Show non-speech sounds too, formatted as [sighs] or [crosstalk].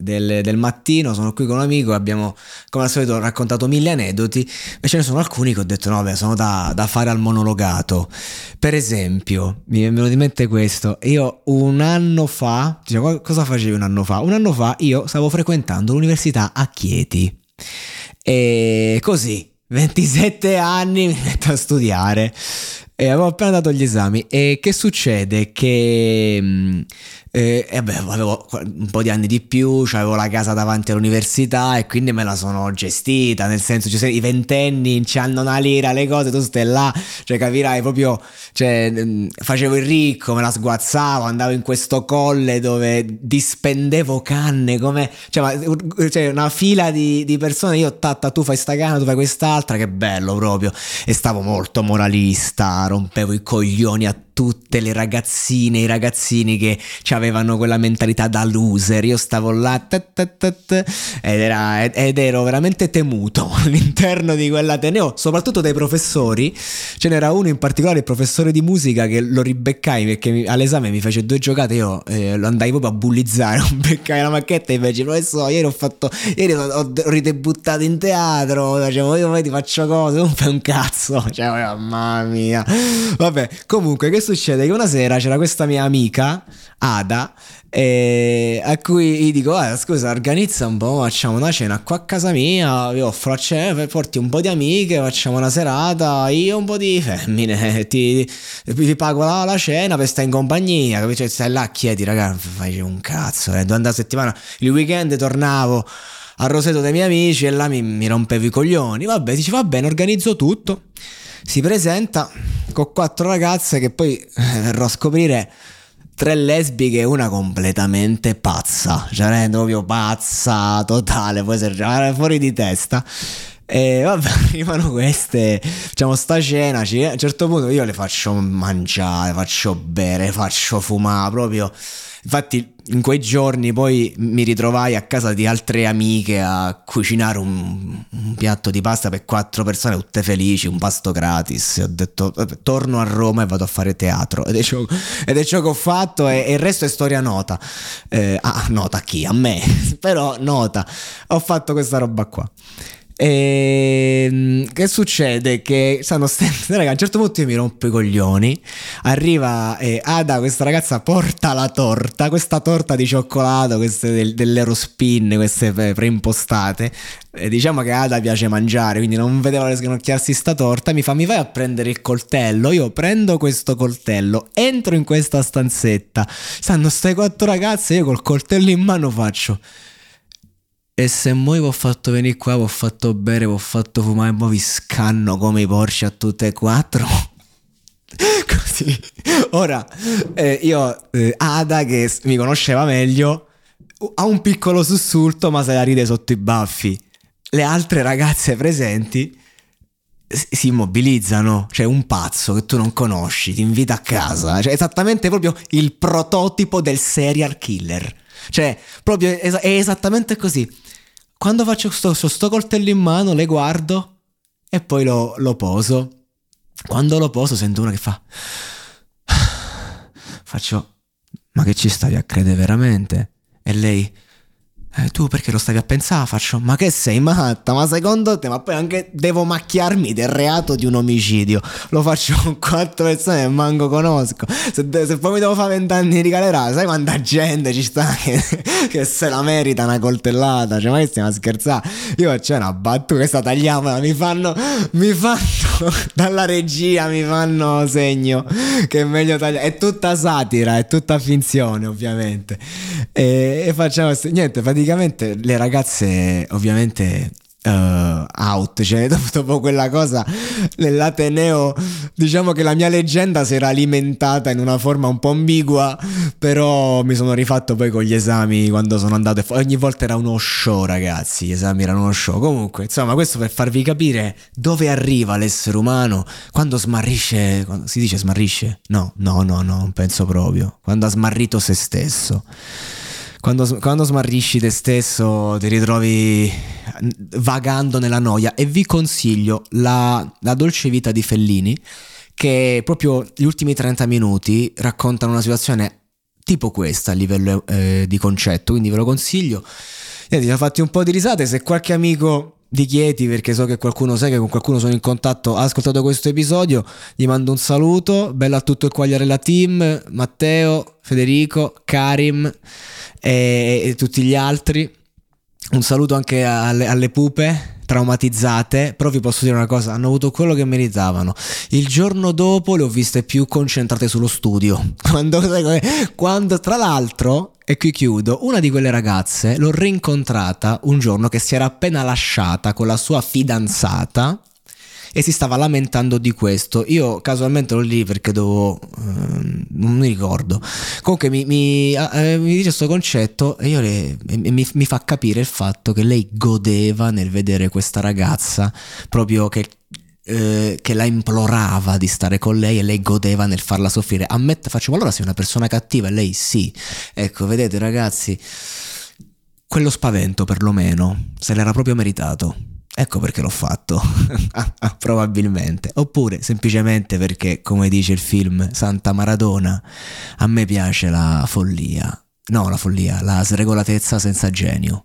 del, del, mattino, sono qui con un amico abbiamo come al solito raccontato mille aneddoti e ce ne sono alcuni che ho detto no beh sono da, da fare al monologato per esempio mi è venuto in mente questo io un anno fa diciamo, cosa facevi un anno fa? un anno fa io stavo frequentando l'università a Chieti e così 27 anni mi metto a studiare e avevo appena dato gli esami e che succede? Che mm, e, e beh, avevo un po' di anni di più, avevo la casa davanti all'università e quindi me la sono gestita, nel senso, cioè, i ventenni hanno una lira, le cose, tu stai là, cioè capirai proprio, cioè, mm, facevo il ricco, me la sguazzavo, andavo in questo colle dove dispendevo canne, come, cioè, cioè una fila di, di persone, io tatta, tu fai sta canna, tu fai quest'altra, che bello proprio, e stavo molto moralista, rompevo i coglioni a tutte le ragazzine, i ragazzini che avevano quella mentalità da loser. Io stavo là tat, tat, tat, ed, era, ed, ero veramente temuto [laughs] all'interno di quell'ateneo, soprattutto dai professori. Ce n'era uno in particolare, il professore di musica, che lo ribeccai perché mi, all'esame mi fece due giocate. Io eh, lo andai proprio a bullizzare, [laughs] beccai la macchetta e invece, professore, ieri ho fatto, ieri ho, ho ridebuttato in teatro. Facevo, io poi ti faccio cose, [laughs] non fai un cazzo. Cioè, mamma mia. Vabbè, comunque, che succede? Che una sera c'era questa mia amica, Ada, eh, a cui gli dico: Scusa, organizza un po', facciamo una cena qua a casa mia. Vi offro a cena, porti un po' di amiche, facciamo una serata. Io un po' di femmine, [laughs] ti, ti pago la, la, cena per stare in compagnia. Capisci? Cioè, stai là, chiedi, raga, fai un cazzo. Eh. Durante la settimana, il weekend tornavo a Roseto dei miei amici e là mi, mi rompevo i coglioni. Vabbè, dice: Va bene, organizzo tutto si presenta con quattro ragazze che poi eh, verrò a scoprire tre lesbiche e una completamente pazza, cioè proprio pazza totale, può essere fuori di testa. E vabbè, [laughs] arrivano queste, facciamo sta cena, a un certo punto io le faccio mangiare, faccio bere, faccio fumare, proprio Infatti in quei giorni poi mi ritrovai a casa di altre amiche a cucinare un, un piatto di pasta per quattro persone tutte felici, un pasto gratis. Ho detto torno a Roma e vado a fare teatro ed è ciò, ed è ciò che ho fatto e, e, il resto è storia nota. Eh, ah, nota a chi? A me, [laughs] però nota. Ho fatto questa roba qua. E ehm, che succede? Che stanno stendo, [laughs] raga, a un certo punto io mi rompo i coglioni. Arriva eh, Ada, questa ragazza porta la torta, questa torta di cioccolato, queste del, dell'Eurospin, queste preimpostate. E diciamo che Ada piace mangiare, quindi non vedeva sganocchiarsi sta torta. Mi fa: Mi vai a prendere il coltello. Io prendo questo coltello, entro in questa stanzetta. Stanno ste quattro ragazze. Io col coltello in mano faccio. E se mo vi ho fatto venire qua, vi ho fatto bere, vi ho fatto fumare, mo vi scanno come i porci a tutte e quattro. [laughs] Così. Ora, eh, io, eh, Ada, che mi conosceva meglio, ha un piccolo sussulto, ma se la ride sotto i baffi. Le altre ragazze presenti si immobilizzano, cioè un pazzo che tu non conosci, ti invita a casa, cioè esattamente proprio il prototipo del serial killer. Cioè, proprio è esattamente così. Quando faccio sto, sto coltello in mano, le guardo e poi lo, lo poso. Quando lo poso sento una che fa... [sighs] Faccio... Ma che ci stavi a credere veramente? E lei eh, tu perché lo stavi a pensare? Faccio, ma che sei matta? Ma secondo te? Ma poi anche devo macchiarmi del reato di un omicidio. Lo faccio con quattro persone che manco conosco. Se, se poi mi devo fare vent'anni di galera, sai quanta gente ci sta che, [laughs] che, se la merita una coltellata? Cioè, ma che stiamo a scherzare? Io c'è una battuta, questa tagliamola, mi fanno, mi fanno, [laughs] dalla regia mi fanno segno che è meglio tagliare. È tutta satira, è tutta finzione ovviamente. E, e facciamo, niente, praticamente le ragazze ovviamente uh, out, cioè [laughs] dopo, quella cosa nell'Ateneo diciamo che la mia leggenda si era alimentata in una forma un po' ambigua, però mi sono rifatto poi con gli esami quando sono andato, ogni volta era uno show ragazzi, gli esami erano uno show, comunque insomma questo per farvi capire dove arriva l'essere umano quando smarrisce, quando si dice smarrisce? No, no, no, no, non penso proprio, quando ha smarrito se stesso quando, quando smarrisci te stesso ti ritrovi vagando nella noia. E vi consiglio la, la dolce vita di Fellini che proprio gli ultimi 30 minuti raccontano una situazione tipo questa a livello eh, di concetto, quindi ve lo consiglio. Niente, ci ho fatti un po' di risate, se qualche amico di Chieti, perché so che qualcuno sa che con qualcuno sono in contatto, ha ascoltato questo episodio, gli mando un saluto, bello a tutto il Quagliarella Team, Matteo, Federico, Karim e, e tutti gli altri. Un saluto anche alle, alle pupe traumatizzate, però vi posso dire una cosa, hanno avuto quello che meritavano. Il giorno dopo le ho viste più concentrate sullo studio. [laughs] Quando, quando tra l'altro, e qui chiudo, una di quelle ragazze l'ho rincontrata un giorno che si era appena lasciata con la sua fidanzata e si stava lamentando di questo. Io casualmente ero lì perché dovevo... Eh, non mi ricordo. Comunque mi, mi, eh, mi dice questo concetto e, le, e mi, mi, fa capire il fatto che lei godeva nel vedere questa ragazza proprio che... Eh, che la implorava di stare con lei e lei godeva nel farla soffrire. Ammette, faccio, ma allora sei una persona cattiva? E lei sì. Ecco, vedete ragazzi, quello spavento perlomeno se l'era proprio meritato. Ecco perché l'ho fatto, [laughs] probabilmente. Oppure semplicemente perché, come dice il film Santa Maradona, a me piace la follia. No, la follia, la sregolatezza senza genio.